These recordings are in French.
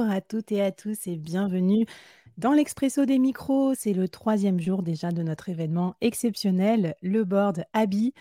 À toutes et à tous et bienvenue dans l'Expresso des micros. C'est le troisième jour déjà de notre événement exceptionnel, le board Abby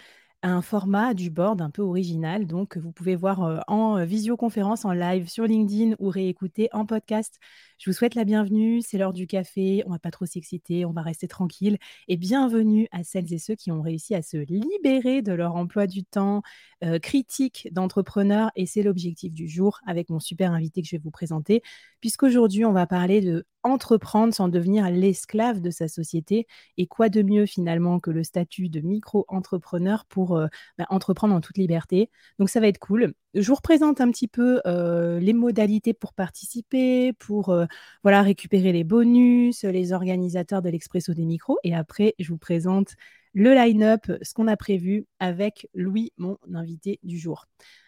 un format du board un peu original, donc vous pouvez voir euh, en euh, visioconférence, en live sur LinkedIn ou réécouter en podcast. Je vous souhaite la bienvenue, c'est l'heure du café, on va pas trop s'exciter, on va rester tranquille et bienvenue à celles et ceux qui ont réussi à se libérer de leur emploi du temps euh, critique d'entrepreneur et c'est l'objectif du jour avec mon super invité que je vais vous présenter puisqu'aujourd'hui on va parler de entreprendre sans devenir l'esclave de sa société. Et quoi de mieux finalement que le statut de micro-entrepreneur pour euh, bah, entreprendre en toute liberté. Donc ça va être cool. Je vous représente un petit peu euh, les modalités pour participer, pour euh, voilà récupérer les bonus, les organisateurs de l'Expresso des micros. Et après, je vous présente le line-up, ce qu'on a prévu avec Louis, mon invité du jour.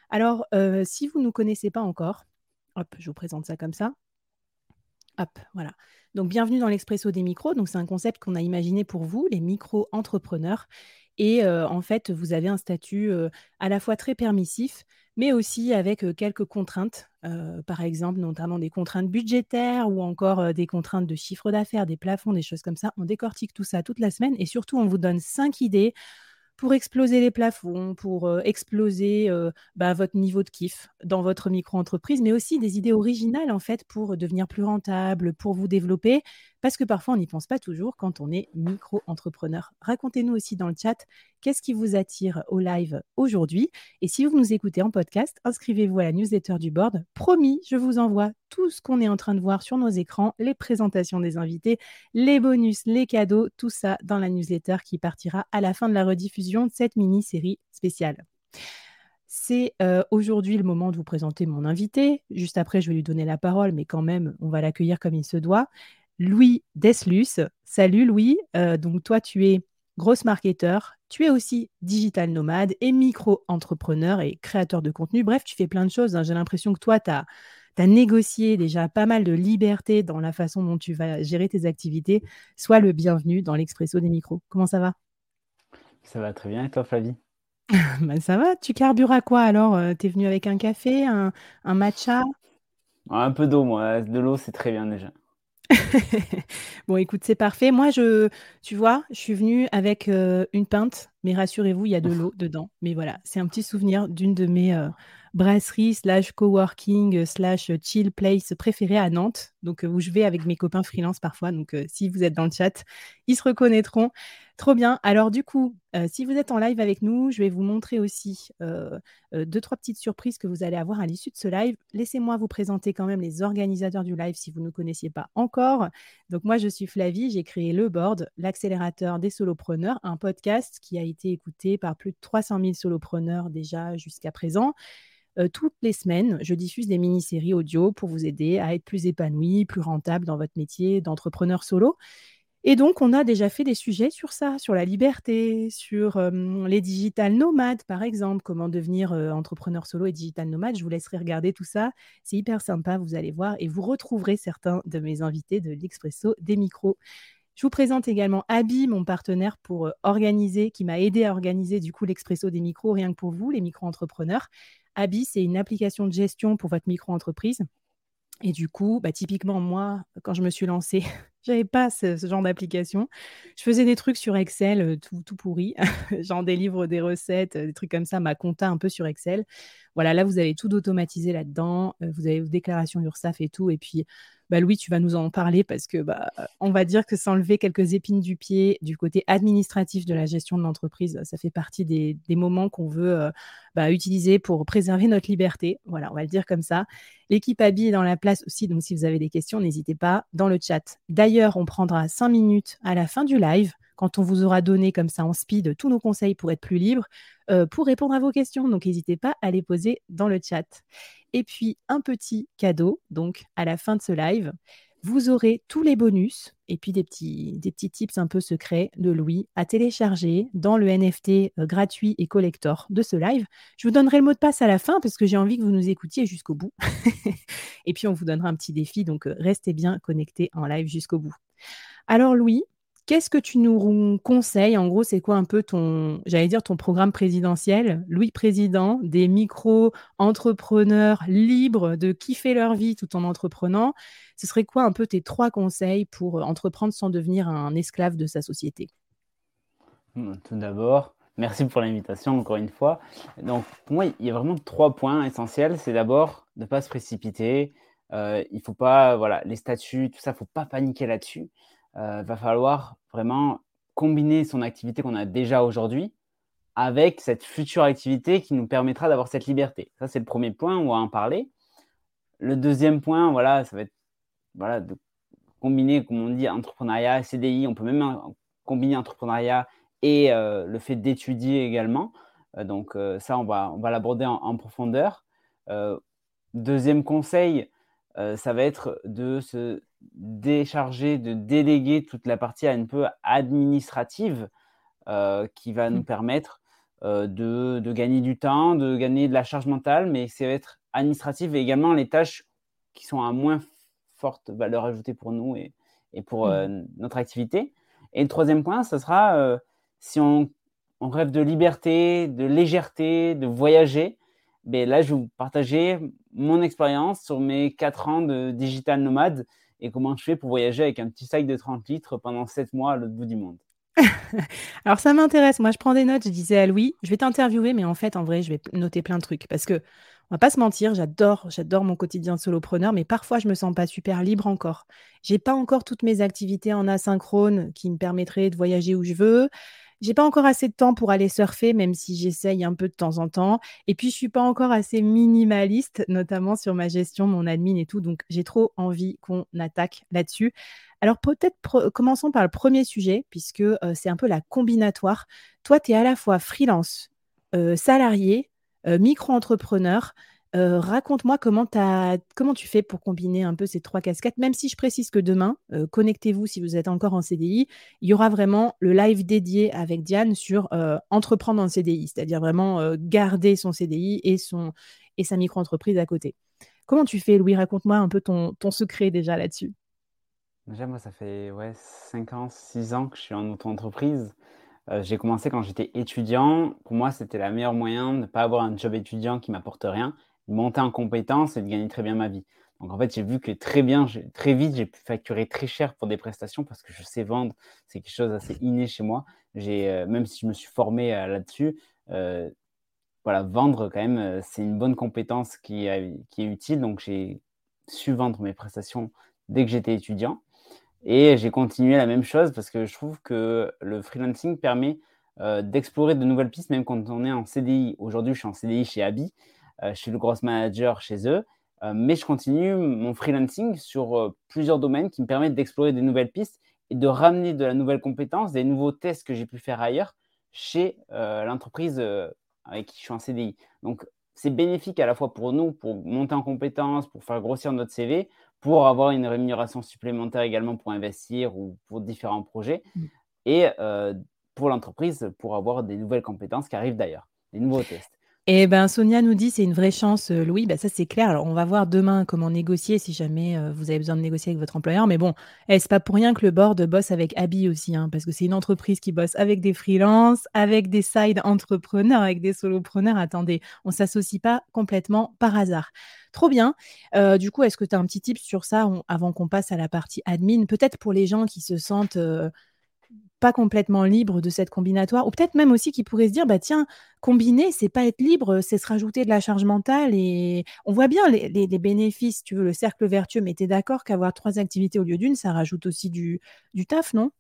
Alors, si vous ne nous connaissez pas encore, hop, je vous présente ça comme ça. Hop, voilà. Donc, bienvenue dans l'Expresso des micros. Donc, c'est un concept qu'on a imaginé pour vous, les micro-entrepreneurs. Et euh, en fait, vous avez un statut euh, à la fois très permissif, mais aussi avec euh, quelques contraintes, par exemple, notamment des contraintes budgétaires ou encore des contraintes de chiffre d'affaires, des plafonds, des choses comme ça. On décortique tout ça toute la semaine et surtout, on vous donne cinq idées pour exploser les plafonds, pour euh, exploser euh, bah, votre niveau de kiff dans votre micro-entreprise, mais aussi des idées originales en fait pour devenir plus rentable, pour vous développer, parce que parfois on n'y pense pas toujours quand on est micro-entrepreneur. Racontez-nous aussi dans le chat qu'est-ce qui vous attire au live aujourd'hui? Et si vous nous écoutez en podcast, inscrivez-vous à la newsletter du board. Promis, je vous envoie tout ce qu'on est en train de voir sur nos écrans, les présentations des invités, les bonus, les cadeaux, tout ça dans la newsletter qui partira à la fin de la rediffusion de cette mini-série spéciale. C'est euh, aujourd'hui le moment de vous présenter mon invité. Juste après, je vais lui donner la parole, mais quand même, on va l'accueillir comme il se doit. Louis Deslus. Salut Louis. Euh, donc toi, tu es grosse marketeur, tu es aussi digital nomade et micro-entrepreneur et créateur de contenu. Bref, tu fais plein de choses. Hein. J'ai l'impression que toi, tu as, négocié déjà pas mal de liberté dans la façon dont tu vas gérer tes activités. Sois le bienvenu dans l'Expresso des micros. Comment ça va? Ça va très bien. Et toi, Flavie? Bah, Ça va. Tu carbures à quoi alors? Euh, Tu es venu avec un café, un, un matcha? Un peu d'eau, moi. De l'eau, c'est très bien déjà. Bon, écoute, c'est parfait. Moi, je, tu vois, je suis venue avec euh, une pinte, mais rassurez-vous, il y a de l'eau dedans. Mais voilà, c'est un petit souvenir d'une de mes euh, brasseries slash coworking slash chill place préférées à Nantes, donc euh, où je vais avec mes copains freelance parfois. Donc, si vous êtes dans le chat, ils se reconnaîtront. Trop bien. Alors du coup, euh, si vous êtes en live avec nous, je vais vous montrer aussi euh, euh, deux, trois petites surprises que vous allez avoir à l'issue de ce live. Laissez-moi vous présenter quand même les organisateurs du live si vous ne connaissiez pas encore. Donc moi, je suis Flavie, j'ai créé Le Board, l'accélérateur des solopreneurs, un podcast qui a été écouté par plus de 300 000 solopreneurs déjà jusqu'à présent. toutes les semaines, je diffuse des mini-séries audio pour vous aider à être plus épanoui, plus rentable dans votre métier d'entrepreneur solo. Et donc, on a déjà fait des sujets sur ça, sur la liberté, sur les digital nomades, par exemple, comment devenir entrepreneur solo et digital nomade. Je vous laisserai regarder tout ça. C'est hyper sympa, vous allez voir, et vous retrouverez certains de mes invités de l'Expresso des micros. Je vous présente également Abby, mon partenaire pour organiser, qui m'a aidé à organiser du coup l'Expresso des micros, rien que pour vous, les micro-entrepreneurs. Abby, c'est une application de gestion pour votre micro-entreprise. Et du coup, bah, typiquement, moi, quand je me suis lancée, j'avais pas ce, genre d'application. Je faisais des trucs sur Excel, tout, tout pourri, genre des livres, des recettes, des trucs comme ça, ma compta un peu sur Excel. Voilà, là, vous avez tout d'automatisé là-dedans. Vous avez vos déclarations URSAF et tout. Et puis, bah, Louis, tu vas nous en parler parce que bah, on va dire que s'enlever quelques épines du pied du côté administratif de la gestion de l'entreprise, ça fait partie des, moments qu'on veut bah, utiliser pour préserver notre liberté. Voilà, on va le dire comme ça. L'équipe habille est dans la place aussi, donc si vous avez des questions, n'hésitez pas dans le chat. D'ailleurs, on prendra cinq minutes à la fin du live quand on vous aura donné comme ça en speed tous nos conseils pour être plus libre, euh, pour répondre à vos questions. Donc n'hésitez pas à les poser dans le chat. Et puis un petit cadeau, donc à la fin de ce live, vous aurez tous les bonus et puis des petits, des tips un peu secrets de Louis à télécharger dans le NFT euh, gratuit et collector de ce live. Je vous donnerai le mot de passe à la fin parce que j'ai envie que vous nous écoutiez jusqu'au bout. et puis on vous donnera un petit défi, donc euh, restez bien connectés en live jusqu'au bout. Alors Louis, Qu'est-ce que tu nous conseilles? En gros, c'est quoi un peu ton j'allais dire ton programme présidentiel, Louis président, des micro-entrepreneurs libres de kiffer leur vie tout en entreprenant. Ce serait quoi un peu tes 3 conseils pour, heu, entreprendre sans devenir un esclave de sa société? Mmh, tout d'abord, merci pour l'invitation encore une fois. Donc pour moi, il y a vraiment 3 points essentiels. C'est d'abord de ne pas se précipiter, heu, il faut pas voilà, les statuts, tout ça, faut pas paniquer là-dessus. Heu, va falloir vraiment combiner son activité qu'on a déjà aujourd'hui avec cette future activité qui nous permettra d'avoir cette liberté. Ça, c'est le premier point, on va en parler. Le deuxième point, voilà, ça va être voilà, de combiner, comme on dit, entrepreneuriat, CDI. On peut même combiner entrepreneuriat et euh, le fait d'étudier également. Euh, donc euh, ça, on va, on va l'aborder en, en, profondeur. deuxième conseil, ça va être de se décharger, de déléguer toute la partie un peu administrative euh, qui va nous mmh. permettre euh, de, de, gagner du temps, de gagner de la charge mentale, mais ça va être administratif et également les tâches qui sont à moins forte valeur ajoutée pour nous et, et pour euh, mmh. notre activité. Et le troisième point, ce sera si on, on, rêve de liberté, de légèreté, de voyager, ben là, je vais vous partager mon expérience sur mes quatre ans de digital nomade et comment je fais pour voyager avec un petit sac de 30 litres pendant 7 mois à l'autre bout du monde. Alors ça m'intéresse. Moi, je prends des notes. Je disais à Louis, je vais t'interviewer, mais en fait, en vrai, je vais noter plein de trucs parce que on va pas se mentir, j'adore, j'adore mon quotidien de solopreneur, mais parfois je me sens pas super libre encore. J'ai pas encore toutes mes activités en asynchrone qui me permettraient de voyager où je veux. J'ai pas encore assez de temps pour aller surfer, même si j'essaye un peu de temps en temps. Et puis, je suis pas encore assez minimaliste, notamment sur ma gestion, mon admin et tout. Donc, j'ai trop envie qu'on attaque là-dessus. Alors, peut-être commençons par le premier sujet, puisque euh, c'est un peu la combinatoire. Toi, tu es à la fois freelance, euh, salarié, euh, micro-entrepreneur. Euh, raconte-moi comment, tu fais pour combiner un peu ces trois casquettes, même si je précise que demain, euh, connectez-vous si vous êtes encore en CDI, il y aura vraiment le live dédié avec Diane sur euh, entreprendre en CDI, c'est-à-dire vraiment garder son CDI et, son, et sa micro-entreprise à côté. Comment tu fais, Louis? Raconte-moi un peu ton, secret déjà là-dessus. Déjà, moi, ça fait ouais, 5 ans, 6 ans que je suis en auto-entreprise. j'ai commencé quand j'étais étudiant. Pour moi, c'était le meilleur moyen de ne pas avoir un job étudiant qui m'apporte rien monter en compétence et de gagner très bien ma vie. Donc en fait, j'ai vu que très bien, très vite, j'ai pu facturer très cher pour des prestations parce que je sais vendre. C'est quelque chose d'assez inné chez moi. J'ai, euh, même si je me suis formé euh, là-dessus, euh, voilà, vendre quand même, c'est une bonne compétence qui, qui est utile. Donc j'ai su vendre mes prestations dès que j'étais étudiant. Et j'ai continué la même chose parce que je trouve que le freelancing permet d'explorer de nouvelles pistes, même quand on est en CDI. Aujourd'hui, je suis en CDI chez Abi je suis le gros manager chez eux. Euh, mais je continue mon freelancing sur euh, plusieurs domaines qui me permettent d'explorer des nouvelles pistes et de ramener de la nouvelle compétence, des nouveaux tests que j'ai pu faire ailleurs chez l'entreprise avec qui je suis en CDI. Donc, c'est bénéfique à la fois pour nous, pour monter en compétences, pour faire grossir notre CV, pour avoir une rémunération supplémentaire également pour investir ou pour différents projets, mmh. et pour l'entreprise, pour avoir des nouvelles compétences qui arrivent d'ailleurs, des nouveaux tests. Eh ben, Sonia nous dit: «C'est une vraie chance, euh, Louis». Bah, ça, c'est clair. Alors, on va voir demain comment négocier si jamais, euh, vous avez besoin de négocier avec votre employeur. Mais bon, eh, c'est pas pour rien que le board bosse avec Abby aussi, hein, parce que c'est une entreprise qui bosse avec des freelances, avec des side entrepreneurs, avec des solopreneurs. Attendez, on s'associe pas complètement par hasard. Trop bien. Euh, du coup, est-ce que tu as un petit tip sur ça, avant qu'on passe à la partie admin? Peut-être pour les gens qui se sentent, pas complètement libre de cette combinatoire, ou peut-être même aussi qui pourrait se dire, bah tiens, combiner, c'est pas être libre, c'est se rajouter de la charge mentale et on voit bien les, bénéfices, tu veux, le cercle vertueux, mais tu es d'accord qu'avoir trois activités au lieu d'une, ça rajoute aussi du, du taf, non?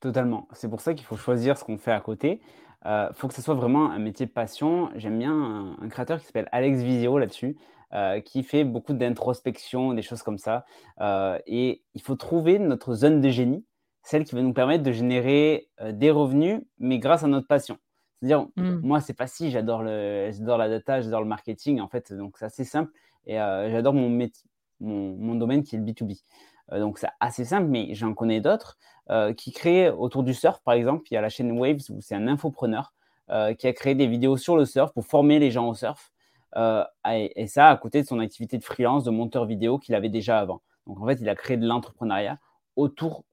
Totalement. C'est pour ça qu'il faut choisir ce qu'on fait à côté. Il euh, faut que ce soit vraiment un métier passion. J'aime bien un, créateur qui s'appelle Alex Visio là-dessus, euh, qui fait beaucoup d'introspection, des choses comme ça. Euh, et il faut trouver notre zone de génie celle qui va nous permettre de générer euh, des revenus, mais grâce à notre passion. C'est-à-dire, mmh. moi, c'est facile, j'adore, le, j'adore la data, j'adore le marketing, en fait, donc c'est assez simple. Et euh, j'adore mon, mon, mon, domaine qui est le B2B. Euh, donc c'est assez simple, mais j'en connais d'autres qui créent autour du surf, par exemple. Il y a la chaîne Waves où c'est un infopreneur qui a créé des vidéos sur le surf pour former les gens au surf. Et, et, ça à côté de son activité de freelance, de monteur vidéo qu'il avait déjà avant. Donc en fait, il a créé de l'entrepreneuriat autour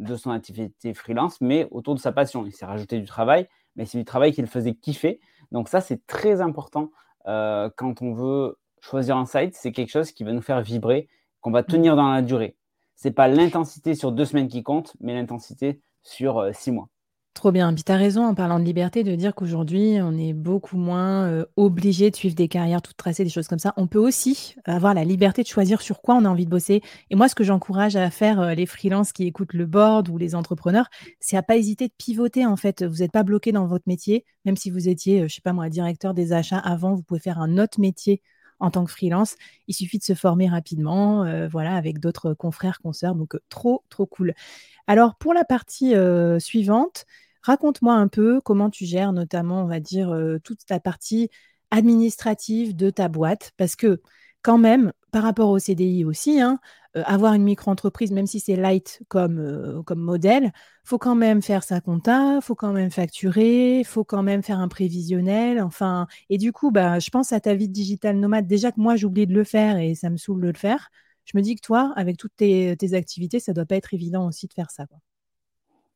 de son activité freelance, mais autour de sa passion. Il s'est rajouté du travail, mais c'est du travail qu'il faisait kiffer. Donc ça, c'est très important euh, quand on veut choisir un site. C'est quelque chose qui va nous faire vibrer, qu'on va tenir dans la durée. C'est pas l'intensité sur deux semaines qui compte, mais l'intensité sur euh, six mois. Trop bien. Puis tu as raison en parlant de liberté de dire qu'aujourd'hui, on est beaucoup moins euh, obligé de suivre des carrières toutes tracées, des choses comme ça. On peut aussi avoir la liberté de choisir sur quoi on a envie de bosser. Et moi, ce que j'encourage à faire euh, les freelances qui écoutent le board ou les entrepreneurs, c'est à pas hésiter de pivoter en fait. Vous n'êtes pas bloqué dans votre métier, même si vous étiez, je sais pas moi, directeur des achats avant, vous pouvez faire un autre métier en tant que freelance. Il suffit de se former rapidement, euh, voilà, avec d'autres confrères, consoeurs. Donc, trop, trop cool. Alors, pour la partie suivante, Raconte-moi un peu comment tu gères notamment, on va dire, euh, toute ta partie administrative de ta boîte, parce que quand même, par rapport au CDI aussi, hein, euh, avoir une micro-entreprise, même si c'est light comme, euh, comme modèle, faut quand même faire sa compta, faut quand même facturer, faut quand même faire un prévisionnel, enfin, et du coup, bah, je pense à ta vie de nomade. Déjà que moi, j'oublie de le faire et ça me saoule de le faire. Je me dis que toi, avec toutes tes, tes activités, ça doit pas être évident aussi de faire ça.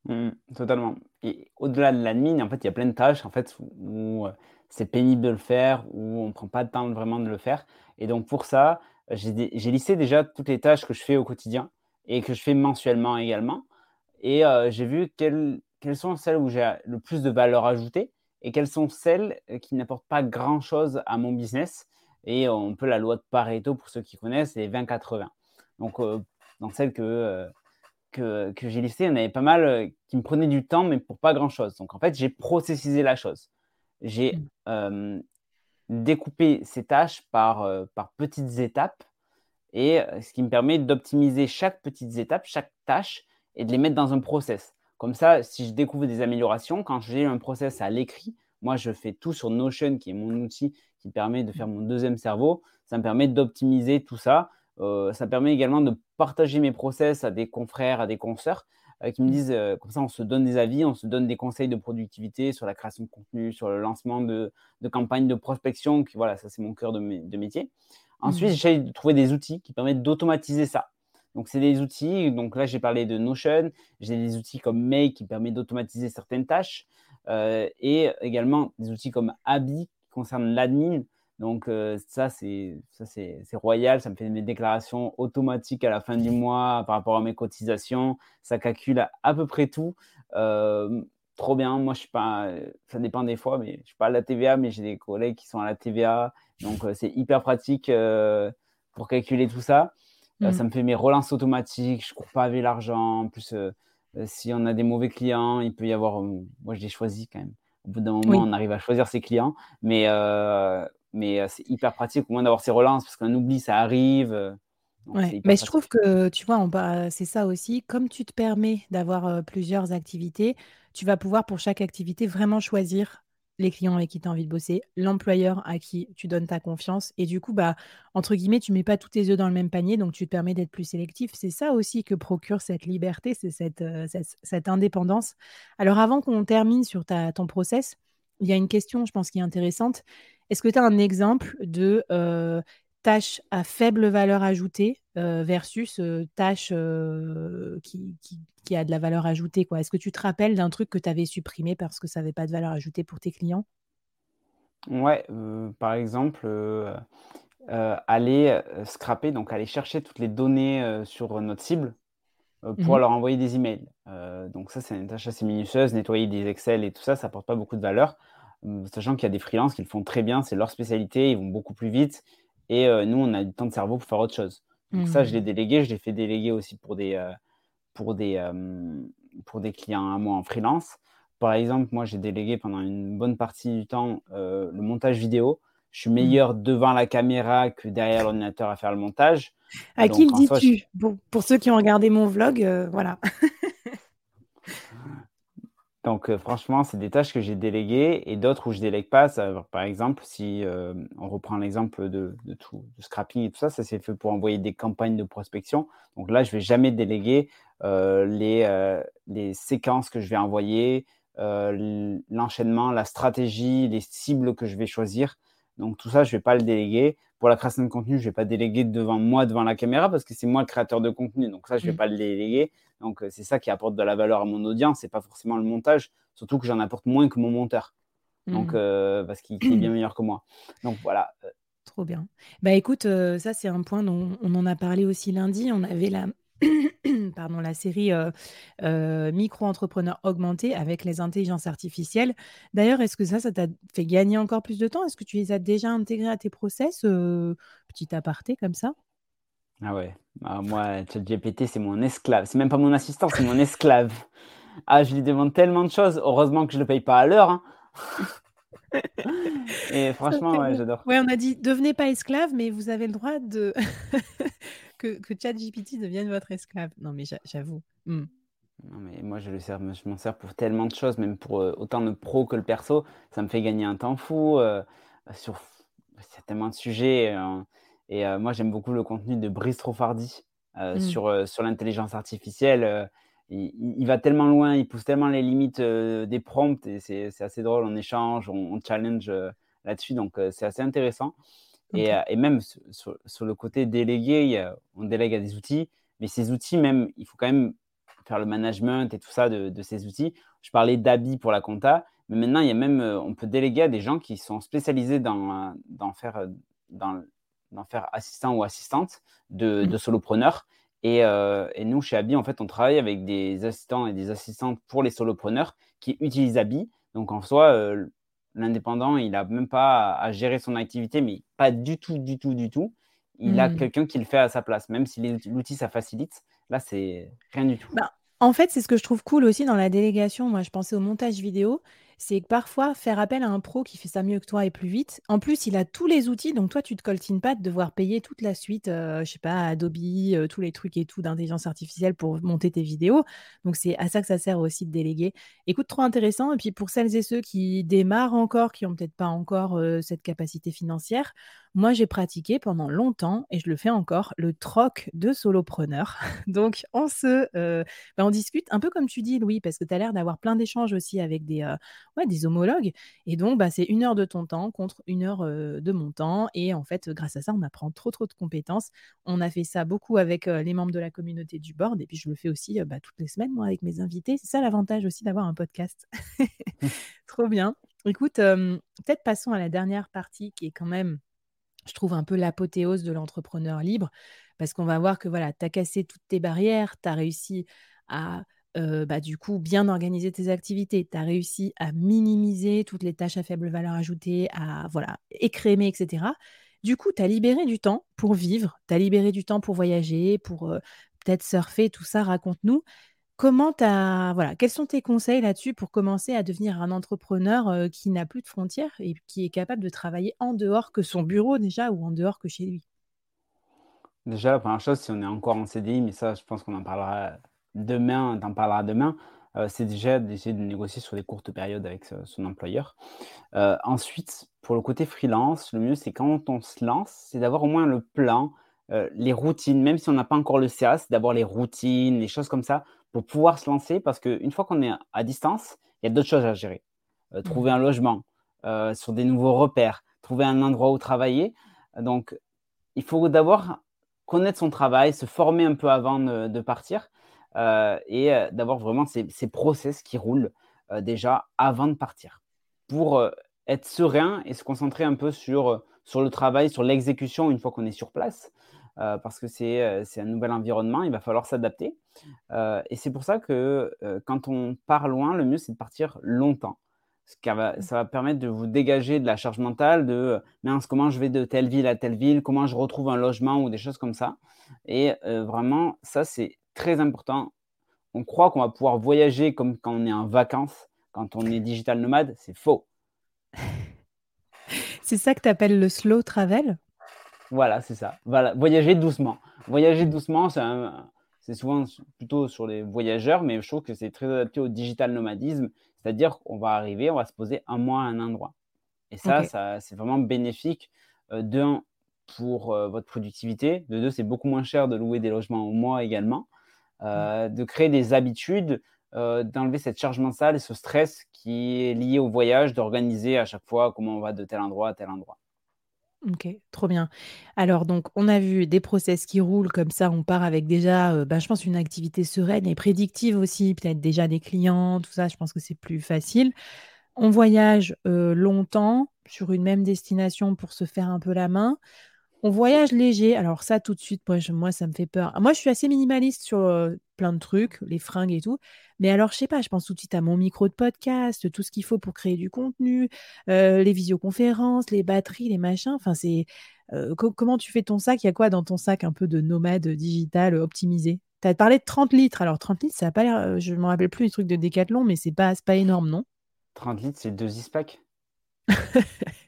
Mmh, totalement. Et au-delà de l'admin, en fait, il y a plein de tâches en fait, où, euh, c'est pénible de le faire, où on ne prend pas le temps vraiment de le faire. Et donc pour ça, j'ai listé déjà toutes les tâches que je fais au quotidien et que je fais mensuellement également. Et euh, j'ai vu quelles, quelles sont celles où j'ai le plus de valeur ajoutée et quelles sont celles euh, qui n'apportent pas grand-chose à mon business. Et on peut la loi de Pareto, pour ceux qui connaissent, c'est 20-80. Donc, dans celles que que, j'ai listé, il y en avait pas mal euh, qui me prenaient du temps, mais pour pas grand-chose. Donc en fait, j'ai processisé la chose. J'ai euh, découpé ces tâches par, euh, par petites étapes, et ce qui me permet d'optimiser chaque petite étape, chaque tâche, et de les mettre dans un process. Comme ça, si je découvre des améliorations, quand j'ai un process à l'écrit, moi je fais tout sur Notion, qui est mon outil qui permet de faire mon deuxième cerveau. Ça me permet d'optimiser tout ça euh, ça permet également de partager mes process à des confrères, à des consoeurs euh, qui me disent, euh, comme ça, on se donne des avis, on se donne des conseils de productivité sur la création de contenu, sur le lancement de, campagnes de prospection. voilà, ça, c'est mon cœur de, métier. Ensuite, mmh. j'essaie de trouver des outils qui permettent d'automatiser ça. Donc, c'est des outils. Donc là, j'ai parlé de Notion. J'ai des outils comme Make qui permettent d'automatiser certaines tâches. et également des outils comme Abi qui concernent l'admin. Donc euh, ça, c'est royal, ça me fait mes déclarations automatiques à la fin du mois par rapport à mes cotisations, ça calcule à, peu près tout. Euh, trop bien, moi je suis pas, ça dépend des fois, mais je suis pas à la TVA, mais j'ai des collègues qui sont à la TVA, donc euh, c'est hyper pratique pour calculer tout ça. Mmh. ça me fait mes relances automatiques, je cours pas avec l'argent. En plus, si on a des mauvais clients, il peut y avoir, moi je les choisis quand même. Au bout d'un moment, on arrive à choisir ses clients, mais mais c'est hyper pratique au moins d'avoir ces relances parce qu'un oubli, ça arrive. Ouais, mais je trouve que, tu vois, c'est ça aussi. Comme tu te permets d'avoir plusieurs activités, tu vas pouvoir pour chaque activité vraiment choisir les clients avec qui tu as envie de bosser, l'employeur à qui tu donnes ta confiance. Et du coup, bah, entre guillemets, tu mets pas tous tes œufs dans le même panier, donc tu te permets d'être plus sélectif. C'est ça aussi que procure cette liberté, c'est cette, cette, indépendance. Alors avant qu'on termine sur ta, ton process, il y a une question, je pense, qui est intéressante. Est-ce que tu as un exemple de euh, tâche à faible valeur ajoutée euh, versus euh, tâche qui, qui, a de la valeur ajoutée Est-ce que tu te rappelles d'un truc que tu avais supprimé parce que ça n'avait pas de valeur ajoutée pour tes clients? Ouais, par exemple, aller scraper, donc aller chercher toutes les données sur notre cible pour mmh leur envoyer des emails. donc ça, c'est une tâche assez minutieuse, nettoyer des Excel et tout ça, ça n'apporte pas beaucoup de valeur. Sachant qu'il y a des freelances qui le font très bien, c'est leur spécialité, ils vont beaucoup plus vite. Et euh, nous, on a du temps de cerveau pour faire autre chose. Donc ça, je l'ai mmh. délégué, je l'ai fait déléguer aussi pour des, euh, pour des, pour des clients à moi en freelance. Par exemple, moi, j'ai délégué pendant une bonne partie du temps euh, le montage vidéo. Je suis mmh. meilleur devant la caméra que derrière l'ordinateur à faire le montage. À qui le dis-tu? pour, ceux qui ont regardé mon vlog, voilà. Donc, euh, franchement, c'est des tâches que j'ai déléguées et d'autres où je délègue pas. par exemple, si euh, on reprend l'exemple de, tout, de scrapping et tout ça, ça s'est fait pour envoyer des campagnes de prospection. Donc là, je vais jamais déléguer euh, les séquences que je vais envoyer, l'enchaînement, la stratégie, les cibles que je vais choisir. Donc tout ça, je ne vais pas le déléguer. Pour la création de contenu, je ne vais pas déléguer devant moi, devant la caméra, parce que c'est moi le créateur de contenu. Donc ça, je ne vais mm. pas le déléguer. Donc c'est ça qui apporte de la valeur à mon audience. C'est pas forcément le montage, surtout que j'en apporte moins que mon monteur. Donc mm. parce qu'il est bien meilleur que moi. Donc voilà. Trop bien. Bah écoute, ça c'est un point dont on en a parlé aussi lundi. On avait la, pardon, la série Micro-entrepreneur augmenté avec les intelligences artificielles. D'ailleurs, est-ce que ça, ça t'a fait gagner encore plus de temps? Est-ce que tu les as déjà intégrés à tes process Petit aparté comme ça? Ah ouais, ah, moi, ChatGPT, c'est mon esclave. C'est même pas mon assistant, c'est mon esclave. Ah, je lui demande tellement de choses. Heureusement que je ne le paye pas à l'heure. Hein. Et franchement, j'adore. Ouais, on a dit devenez pas esclave, mais vous avez le droit de que, que ChatGPT devienne votre esclave. Non, mais j'avoue. Hmm. Non, mais moi, je, le sers, je m'en sers pour tellement de choses, même pour euh, autant le pro que le perso. Ça me fait gagner un temps fou euh, sur tellement de sujets. Euh, et moi, j'aime beaucoup le contenu de Brice Trofardi hmm. sur, sur l'intelligence artificielle il, va tellement loin, il pousse tellement les limites des prompts et c'est assez drôle. On échange, on, challenge là-dessus, donc c'est assez intéressant. Et, même sur, le côté délégué, on délègue à des outils, mais ces outils, même, il faut quand même faire le management et tout ça de, ces outils. Je parlais d'Abi pour la compta, mais maintenant, il y a même, on peut déléguer à des gens qui sont spécialisés dans, dans faire, dans, faire assistant ou assistante de, de solopreneurs euh, et, nous, chez Abi, en fait, on travaille avec des assistants et des assistantes pour les solopreneurs qui utilisent Abi. Donc, en soi, euh, l'indépendant, il n'a même pas à, gérer son activité, mais pas du tout, du tout, du tout. Il a mmh. quelqu'un qui le fait à sa place, même si l'outil, ça facilite. Là, c'est rien du tout. Bah, en fait, c'est ce que je trouve cool aussi dans la délégation. Moi, je pensais au montage vidéo c'est que parfois, faire appel à un pro qui fait ça mieux que toi et plus vite, en plus, il a tous les outils, donc toi, tu te coltines pas de devoir payer toute la suite, euh, je sais pas, Adobe, euh, tous les trucs et tout d'intelligence artificielle pour monter tes vidéos. Donc, c'est à ça que ça sert aussi de déléguer. Écoute, trop intéressant. Et puis, pour celles et ceux qui démarrent encore, qui n'ont peut-être pas encore euh, cette capacité financière, moi, j'ai pratiqué pendant longtemps, et je le fais encore, le troc de solopreneur. Donc, on se, ben, on discute un peu comme tu dis, Louis, parce que tu as l'air d'avoir plein d'échanges aussi avec des, des homologues. Et donc, bah, c'est une heure de ton temps contre une heure de mon temps. Et en fait, grâce à ça, on apprend trop, trop de compétences. On a fait ça beaucoup avec les membres de la communauté du board. Et puis, je le fais aussi bah, toutes les semaines, moi, avec mes invités. C'est ça l'avantage aussi d'avoir un podcast. trop bien. Écoute, peut-être passons à la dernière partie qui est quand même, je trouve, un peu l'apothéose de l'entrepreneur libre. Parce qu'on va voir que voilà, tu as cassé toutes tes barrières, tu as réussi à bah, du coup, bien organiser tes activités. Tu as réussi à minimiser toutes les tâches à faible valeur ajoutée, à voilà, écrémer, etc. Du coup, tu as libéré du temps pour vivre, tu as libéré du temps pour voyager, pour peut-être surfer, tout ça. Raconte-nous. Comment as, voilà, quels sont tes conseils là-dessus pour commencer à devenir un entrepreneur qui n'a plus de frontières et qui est capable de travailler en dehors que son bureau déjà ou en dehors que chez lui? Déjà, la première chose, si on est encore en CDI, mais ça, je pense qu'on en parlera demain, t'en parleras demain, c'est déjà d'essayer de négocier sur des courtes périodes avec son employeur. Ensuite, pour le côté freelance, le mieux, c'est quand on se lance, c'est d'avoir au moins le plan, les routines, même si on n'a pas encore le CA, c'est d'avoir les routines, les choses comme ça, pour pouvoir se lancer, parce qu'une fois qu'on est à distance, il y a d'autres choses à gérer. trouver un logement, sur des nouveaux repères, trouver un endroit où travailler. Donc, il faut d'abord connaître son travail, se former un peu avant de partir. Euh, et euh, d'avoir vraiment ces, process qui roulent euh, déjà avant de partir pour être serein et se concentrer un peu sur, sur le travail, sur l'exécution une fois qu'on est sur place. Parce que c'est un nouvel environnement, il va falloir s'adapter. et c'est pour ça que quand on part loin, le mieux, c'est de partir longtemps. Mmh. ça va permettre de vous dégager de la charge mentale de mince, comment je vais de telle ville à telle ville, comment je retrouve un logement? ou des choses comme ça. Et vraiment, ça, c'est très important. On croit qu'on va pouvoir voyager comme quand on est en vacances, quand on est digital nomade, c'est faux. c'est ça que tu appelles le slow travel? Voilà, c'est ça. Voilà, voyager doucement. Voyager doucement, c'est souvent plutôt sur les voyageurs, mais je trouve que c'est très adapté au digital nomadisme, c'est-à-dire qu'on va arriver, on va se poser un mois à un endroit. Et ça, ça c'est vraiment bénéfique. Euh, d'un, pour euh, votre productivité. De deux, c'est beaucoup moins cher de louer des logements au mois également. Euh, de créer des habitudes, euh, d'enlever cette charge mentale et ce stress qui est lié au voyage, d'organiser à chaque fois comment on va de tel endroit à tel endroit. OK, trop bien. Alors donc on a vu des process qui roulent comme ça, on part avec déjà, bah, je pense une activité sereine et prédictive aussi, peut-être déjà des clients, tout ça, je pense que c'est plus facile. On voyage, longtemps sur une même destination pour se faire un peu la main. On voyage léger, alors ça tout de suite, moi je moi ça me fait peur. Moi je suis assez minimaliste sur, plein de trucs, les fringues et tout, mais alors je sais pas, je pense tout de suite à mon micro de podcast, tout ce qu'il faut pour créer du contenu, les visioconférences, les batteries, les machins, enfin c'est, co comment tu fais ton sac? Il y a quoi dans ton sac un peu de nomade, digital, optimisé? Tu as parlé de 30 litres, alors 30 litres ça a pas l'air, je me rappelle plus les trucs de Decathlon, mais c'est pas c'est pas énorme, non? 30 litres, c'est 2 Eastpak.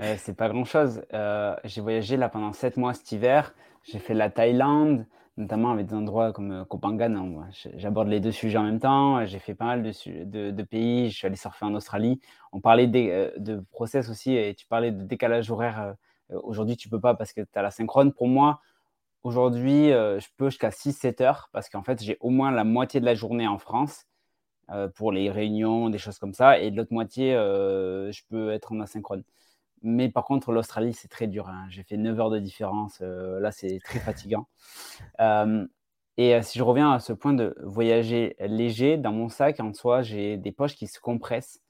Heu, c'est pas grand-chose. Heu, j'ai voyagé là pendant 7 mois cet hiver. J'ai fait la Thaïlande, notamment avec des endroits comme, Koh Phangan, hein, j'aborde les 2 sujets en même temps. J'ai fait pas mal de de de pays, je suis allé surfer en Australie. On parlait heu, de process aussi et tu parlais de décalage horaire, aujourd'hui tu peux pas parce que tu as la synchrone. Pour moi, aujourd'hui, je peux jusqu'à 6-7 heures parce qu'en fait, j'ai au moins la moitié de la journée en France, pour les réunions, des choses comme ça et de l'autre moitié, je peux être en asynchrone. Mais par contre, l'Australie, c'est très dur, hein. J'ai fait 9 heures de différence, heu, là, c'est très fatigant. Et heu, si je reviens à ce point de voyager léger, dans mon sac, en soi, j'ai des poches qui se compressent.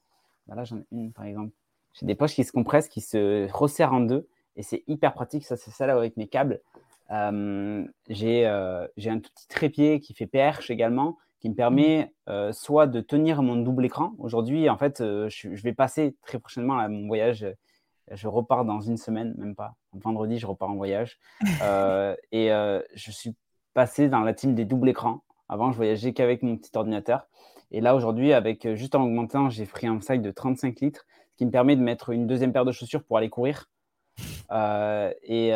Bah, là, j'en ai une, par exemple. J'ai des poches qui se compressent, qui se resserrent en 2 et c'est hyper pratique. Ça, c'est celle avec mes câbles. Hem, j'ai, un tout petit trépied qui fait perche également, qui me Mmh. permet, heu, soit de tenir mon double écran. Aujourd'hui, en fait, je je vais passer très prochainement là, mon voyage, je repars dans une semaine, même pas. Vendredi, je repars en voyage. Heu et heu, je suis passé dans la team des doubles écrans. Avant, je voyageais qu'avec mon petit ordinateur et là, aujourd'hui, avec, heu, juste en augmentant, j'ai pris un sac de 35 litres, ce qui me permet de mettre une deuxième paire de chaussures pour aller courir, et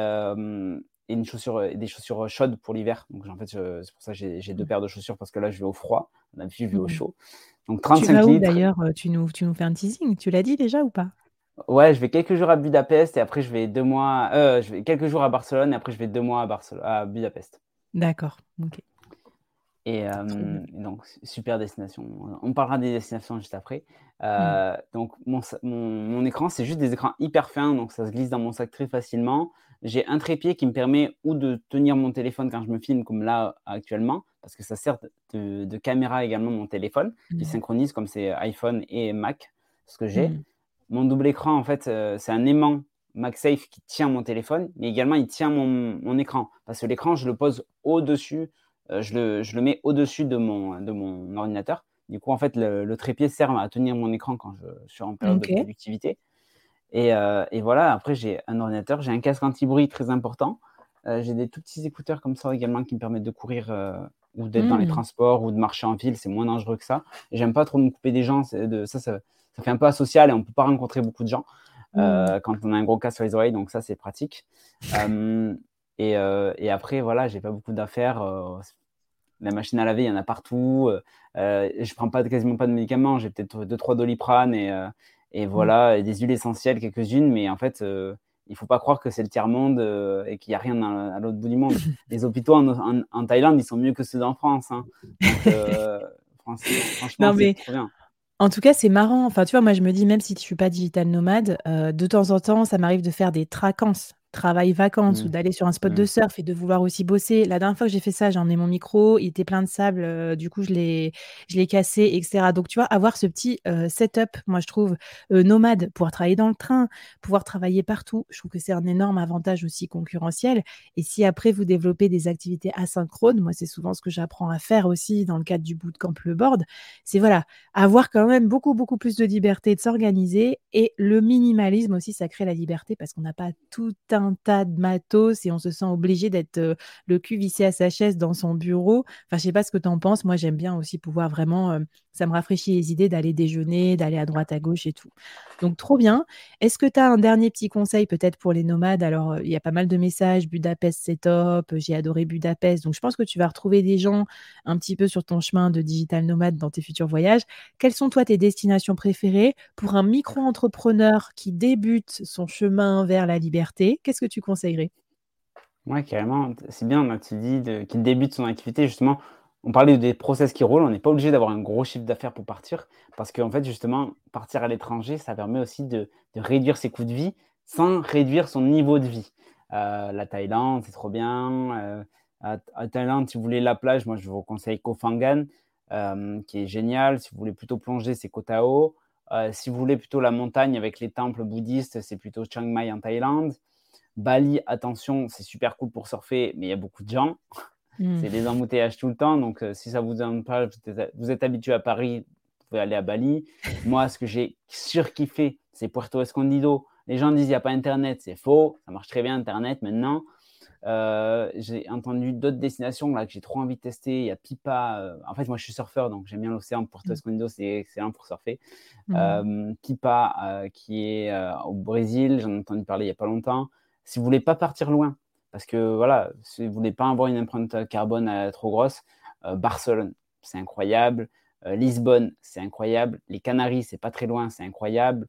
une chaussure, des chaussures, chaudes pour l'hiver. Donc en fait, c'est pour ça que j'ai j'ai 2 Mmh. paires de chaussures parce que là, je vais au froid. D'habitude, je vais au Mmh chaud. Donc Tu vas 35 où litres. d'ailleurs? Tu nous tu nous fais un teasing, tu l'as dit déjà ou pas? Ouais, je vais quelques jours à Budapest et après je vais 2 mois, heu, je vais quelques jours à Barcelone et après je vais 2 mois à Barcelo à Budapest D'accord, OK, et hem, donc su super destination. On parlera des destinations juste après. Mmh. Heu, donc mon mon mon écran, c'est juste des écrans hyper fins, donc ça se glisse dans mon sac très facilement. J'ai un trépied qui me permet ou de tenir mon téléphone quand je me filme comme là actuellement, parce que ça sert de de caméra également mon téléphone, qui Mmh. synchronise comme c'est iPhone et Mac, ce que j'ai. Mmh. Mon double écran, en fait, heu, c'est un aimant MagSafe qui tient mon téléphone, mais également il tient mon mon écran. Parce que l'écran, je le pose au-dessus, heu, je le je le mets au-dessus de mon de mon ordinateur. Du coup, en fait, le le trépied sert à tenir mon écran quand je suis en période de productivité et heu et voilà, après j'ai un ordinateur, j'ai un casque anti-bruit très important, j'ai des tout petits écouteurs comme ça également qui me permettent de courir, ou d'être dans les Mmh. transports ou de marcher en ville, c'est moins dangereux que ça j'aime pas trop me couper des gens, de ça ça ça fait un peu asocial et on peut pas rencontrer beaucoup de gens, Mmh. heu, quand on a un gros casque sur les oreilles donc ça c'est pratique. Et heu et après voilà, j'ai pas beaucoup d'affaires, la machine à laver, il y en a partout, heu, je prends pas quasiment pas de médicaments, j'ai peut-être deux trois Doliprane et Mmh. voilà et des huiles essentielles quelques-unes, mais en fait, heu, il faut pas croire que c'est le tiers-monde, heu et qu'il y a rien à l'autre bout du monde. Les hôpitaux en en en Thaïlande, ils sont mieux que ceux d'en France, hein, donc franchement, Non c'est trop bien. En tout cas, c'est marrant. Enfin, tu vois, moi, je me dis, même si je suis pas digital nomade, heu, de temps en temps, ça m'arrive de faire des tracances, travail-vacances ou Mmh. d'aller sur un spot de Mmh. surf et de vouloir aussi bosser. La dernière fois que j'ai fait ça, j'ai emmené mon micro, il était plein de sable, heu, du coup, je l'ai je l'ai cassé et cetera. Donc, tu vois, avoir ce petit, heu, setup, moi, je trouve, heu, nomade, pouvoir travailler dans le train, pouvoir travailler partout, je trouve que c'est un énorme avantage aussi concurrentiel et si après vous développez des activités asynchrones, moi, c'est souvent ce que j'apprends à faire aussi dans le cadre du bootcamp Le Board, c'est voilà, avoir quand même beaucoup, beaucoup plus de liberté de s'organiser et le minimalisme aussi, ça crée la liberté parce qu'on n'a pas tout un tas de matos et on se sent obligé d'être, heu, le cul vissé à sa chaise dans son bureau. Enfin, je sais pas ce que tu en penses. Moi, j'aime bien aussi pouvoir vraiment, heu, ça me rafraîchit les idées d'aller déjeuner, d'aller à droite, à gauche et tout. Donc trop bien. Est-ce que tu as un dernier petit conseil peut-être pour les nomades? Alors, heu, il y a pas mal de messages: «Budapest, c'est top, j'ai adoré Budapest». Donc je pense que tu vas retrouver des gens un petit peu sur ton chemin de digital nomade dans tes futurs voyages. Quelles sont toi tes destinations préférées pour un micro-entrepreneur qui débute son chemin vers la liberté? Qu'est-ce que tu conseillerais? Ouais, carrément. C'est bien, tu dis qu'il débute son activité, justement. On parlait des process qui roulent. On n'est pas obligé d'avoir un gros chiffre d'affaires pour partir. Parce qu'en fait, justement, partir à l'étranger, ça permet aussi de, réduire ses coûts de vie. sans réduire son niveau de vie. la Thaïlande, c'est trop bien. À, Thaïlande, si vous voulez la plage, moi je vous conseille Koh Phangan, qui est génial. Si vous voulez plutôt plonger, c'est Koh Tao. si vous voulez plutôt la montagne avec les temples bouddhistes, c'est plutôt Chiang Mai en Thaïlande. Bali, attention, c'est super cool pour surfer, mais il y a beaucoup de gens. Hmm. C'est des embouteillages tout le temps. Donc, euh, si ça vous donne pas, vous êtes, habitué à Paris, vous pouvez aller à Bali. Moi, ce que j'ai surkiffé, c'est Puerto Escondido. Les gens disent qu'il n'y a pas Internet. C'est faux. Ça marche très bien, Internet, maintenant. Euh, j'ai entendu d'autres destinations là, que j'ai trop envie de tester. Il y a Pipa. Euh, en fait, moi, je suis surfeur, donc j'aime bien l'océan. Puerto hmm. Escondido, c'est excellent pour surfer. Hmm. Pipa, qui est au Brésil, j'en ai entendu parler il n'y a pas longtemps si vous voulez pas partir loin, parce que voilà, si vous voulez pas avoir une empreinte carbone euh, trop grosse, euh, Barcelone, c'est incroyable. Euh, Lisbonne, c'est incroyable. Les Canaries, c'est pas très loin, c'est incroyable.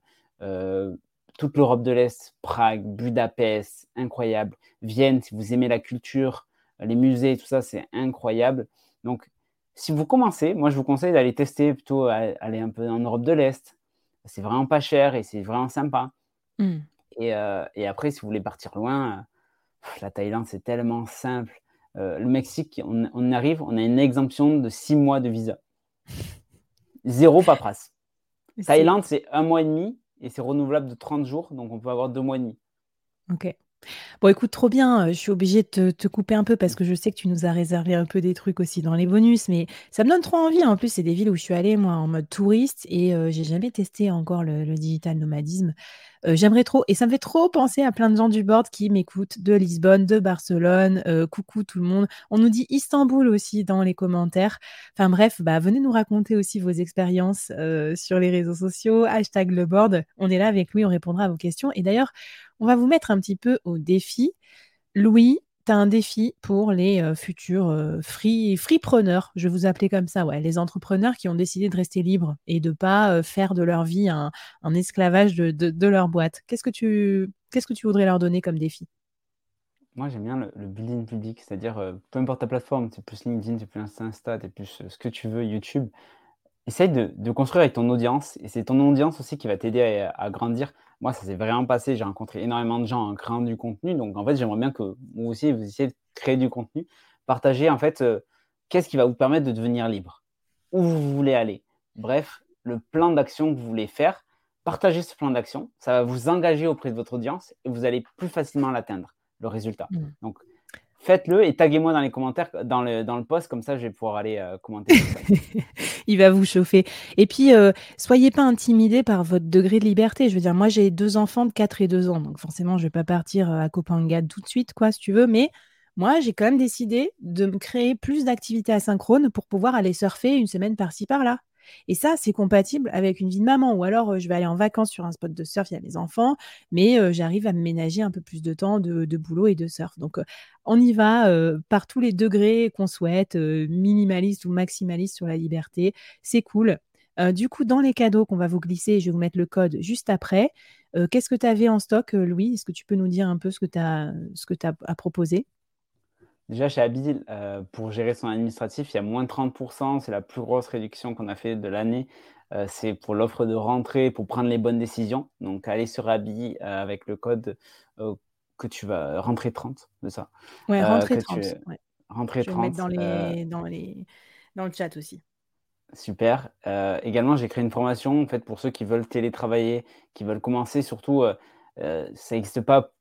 toute l'Europe de l'Est, Prague, Budapest, incroyable. Vienne, si vous aimez la culture, les musées, tout ça, c'est incroyable. Donc, si vous commencez, moi, je vous conseille d'aller tester plutôt, aller un peu en Europe de l'Est. C'est vraiment pas cher et c'est vraiment sympa. Euh, et, après, si vous voulez partir loin, euh, la Thaïlande, c'est tellement simple. Euh, le Mexique, on, arrive, on a une exemption de six mois de visa. Zéro paperasse. Thaïlande, c'est un mois et demi et c'est renouvelable de 30 jours, donc on peut avoir deux mois et demi. Ok. Bon, écoute, trop bien. Je suis obligée de te, couper un peu parce que je sais que tu nous as réservé un peu des trucs aussi dans les bonus, mais ça me donne trop envie. En plus, c'est des villes où je suis allée, moi, en mode touriste et j'ai jamais testé encore le, le digital nomadisme. Euh, j'aimerais trop, et ça me fait trop penser à plein de gens du board qui m'écoutent de Lisbonne, de Barcelone. Euh, coucou tout le monde. On nous dit Istanbul aussi dans les commentaires. Enfin bref, bah, venez nous raconter aussi vos expériences euh, sur les réseaux sociaux. Hashtag le board. On est là avec Louis, on répondra à vos questions. Et d'ailleurs, on va vous mettre un petit peu au défi. Louis, un défi pour les euh, futurs euh, free, freepreneurs, je vais vous appeler comme ça, ouais, les entrepreneurs qui ont décidé de rester libres et de pas euh, faire de leur vie un, esclavage de, leur boîte. Qu'est-ce que tu qu'est-ce que tu voudrais leur donner comme défi? Moi, j'aime bien le, building public, c'est-à-dire peu importe ta plateforme, c'est plus LinkedIn, c'est plus Insta, c'est plus ce que tu veux, YouTube. Essaye de, construire avec ton audience et c'est ton audience aussi qui va t'aider à grandir moi, ça s'est vraiment passé. J'ai rencontré énormément de gens en créant du contenu. Donc, en fait, j'aimerais bien que vous aussi, vous essayez de créer du contenu. Partagez, en fait, euh, qu'est-ce qui va vous permettre de devenir libre? Où vous voulez aller? Bref, le plan d'action que vous voulez faire. Partagez ce plan d'action. Ça va vous engager auprès de votre audience et vous allez plus facilement l'atteindre, le résultat. Mmh. Donc, faites-le et taguez-moi dans les commentaires, dans le, post, comme ça je vais pouvoir aller euh, commenter. Il va vous chauffer. Et puis, euh, soyez pas intimidés par votre degré de liberté. Je veux dire, moi j'ai deux enfants de 4 et 2 ans, donc forcément je vais pas partir euh, à Copenhague tout de suite, quoi, si tu veux, mais moi j'ai quand même décidé de me créer plus d'activités asynchrones pour pouvoir aller surfer une semaine par-ci par-là. Et ça, c'est compatible avec une vie de maman. Ou alors, euh, je vais aller en vacances sur un spot de surf, il y a mes enfants, mais euh, j'arrive à ménager un peu plus de temps de, boulot et de surf. Donc, euh, on y va par tous les degrés qu'on souhaite, minimaliste ou maximaliste sur la liberté. C'est cool. du coup, dans les cadeaux qu'on va vous glisser, je vais vous mettre le code juste après. Qu'est-ce que tu avais en stock, Louis? Est-ce que tu peux nous dire un peu ce que tu as, as à proposer? Déjà, chez Abil, euh, pour gérer son administratif, il y a moins de 30%. C'est la plus grosse réduction qu'on a fait de l'année. Euh, c'est pour l'offre de rentrée, pour prendre les bonnes décisions. Donc, allez sur Abi euh, avec le code que tu vas rentrer 30 de ça? Ouais, rentrer 30. Rentrer Je vais mettre dans, les, dans, les, dans le chat aussi. Super. également, j'ai créé une formation en fait, pour ceux qui veulent télétravailler, qui veulent commencer. Surtout, ça n'existe pas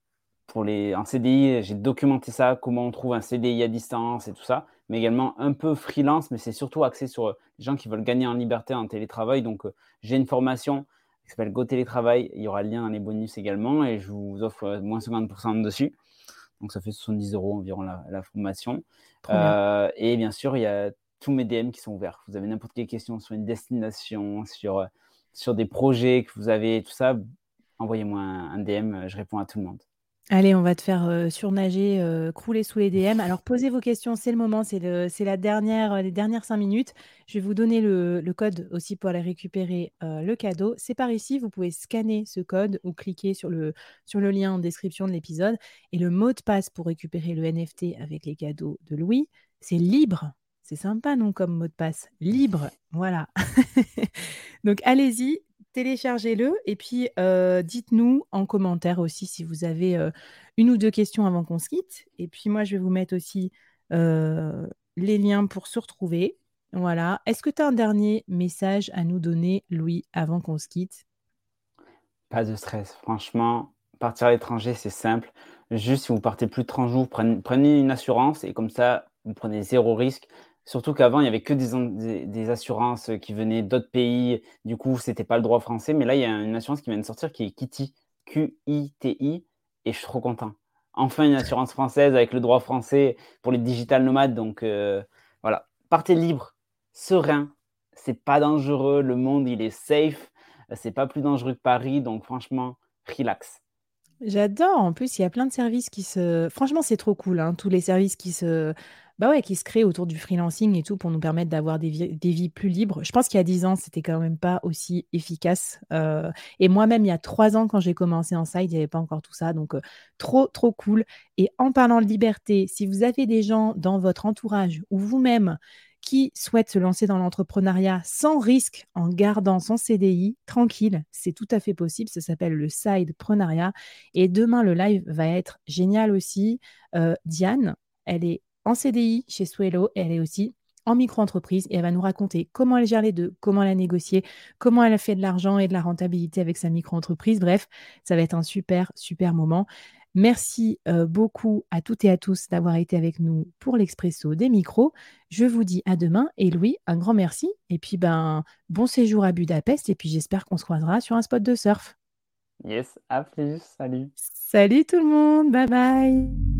pour les, en CDI, j'ai documenté ça, comment on trouve un CDI à distance et tout ça, mais également un peu freelance, mais c'est surtout axé sur euh, les gens qui veulent gagner en liberté en télétravail. Donc, euh, j'ai une formation qui s'appelle Go Télétravail. Il y aura le lien dans les bonus également et je vous offre euh, moins 50% dessus. Donc, ça fait 70 euros environ la, formation. et bien sûr, il y a tous mes DM qui sont ouverts. Vous avez n'importe quelle question sur une destination, sur, sur des projets que vous avez, tout ça, envoyez-moi un DM, je réponds à tout le monde. Allez, on va te faire, surnager, crouler sous les DM. Alors posez vos questions, c'est le moment, c'est la dernière, les dernières cinq minutes. Je vais vous donner le code aussi pour aller récupérer, le cadeau. C'est par ici, vous pouvez scanner ce code ou cliquer sur le sur le lien en description de l'épisode et le mot de passe pour récupérer le NFT avec les cadeaux de Louis, c'est libre. C'est sympa non comme mot de passe? Libre, voilà. Donc allez-y, téléchargez-le et puis, dites-nous en commentaire aussi si vous avez, 1 ou 2 questions avant qu'on se quitte et puis moi, je vais vous mettre aussi, les liens pour se retrouver. Voilà. Est-ce que tu as un dernier message à nous donner, Louis, avant qu'on se quitte? Pas de stress. Franchement, partir à l'étranger, c'est simple. Juste, si vous partez plus de 30 jours, prenez une assurance et comme ça, vous prenez 0 risque. Surtout qu'avant, il y avait que des des assurances, qui venaient d'autres pays. Du coup, c'était pas le droit français. Mais là, il y a une assurance qui vient de sortir qui est Kiti, Q-I-T-I et je suis trop content. Enfin, une assurance française avec le droit français pour les digital nomades donc heu, voilà. Partez libre, serein, c'est pas dangereux, le monde, il est safe, c'est pas plus dangereux que Paris donc franchement, relax. J'adore, en plus, il y a plein de services qui se franchement, c'est trop cool, hein, tous les services qui se bah, ouais, qui se créent autour du freelancing et tout pour nous permettre d'avoir des vies des vies plus libres. Je pense qu'il y a 10 ans, c'était quand même pas aussi efficace, heu et moi-même, il y a 3 ans, quand j'ai commencé en side, il y avait pas encore tout ça donc heu, trop, trop cool et en parlant de liberté, si vous avez des gens dans votre entourage ou vous-même qui souhaitent se lancer dans l'entrepreneuriat sans risque, en gardant son CDI, tranquille, c'est tout à fait possible. Ça s'appelle le Sidepreneuriat et demain, le live va être génial aussi. Heu, Diane, elle est en CDI chez Swello, elle est aussi en micro-entreprise et elle va nous raconter comment elle gère les 2, comment elle a négocié, comment elle a fait de l'argent et de la rentabilité avec sa micro-entreprise. Bref, ça va être un super, super moment. Merci, heu, beaucoup à toutes et à tous d'avoir été avec nous pour l'expresso des micros. Je vous dis à demain et Louis, un grand merci et puis, ben, bon séjour à Budapest et puis j'espère qu'on se croisera sur un spot de surf. Yes, à plus, salut. Salut tout le monde, bye bye.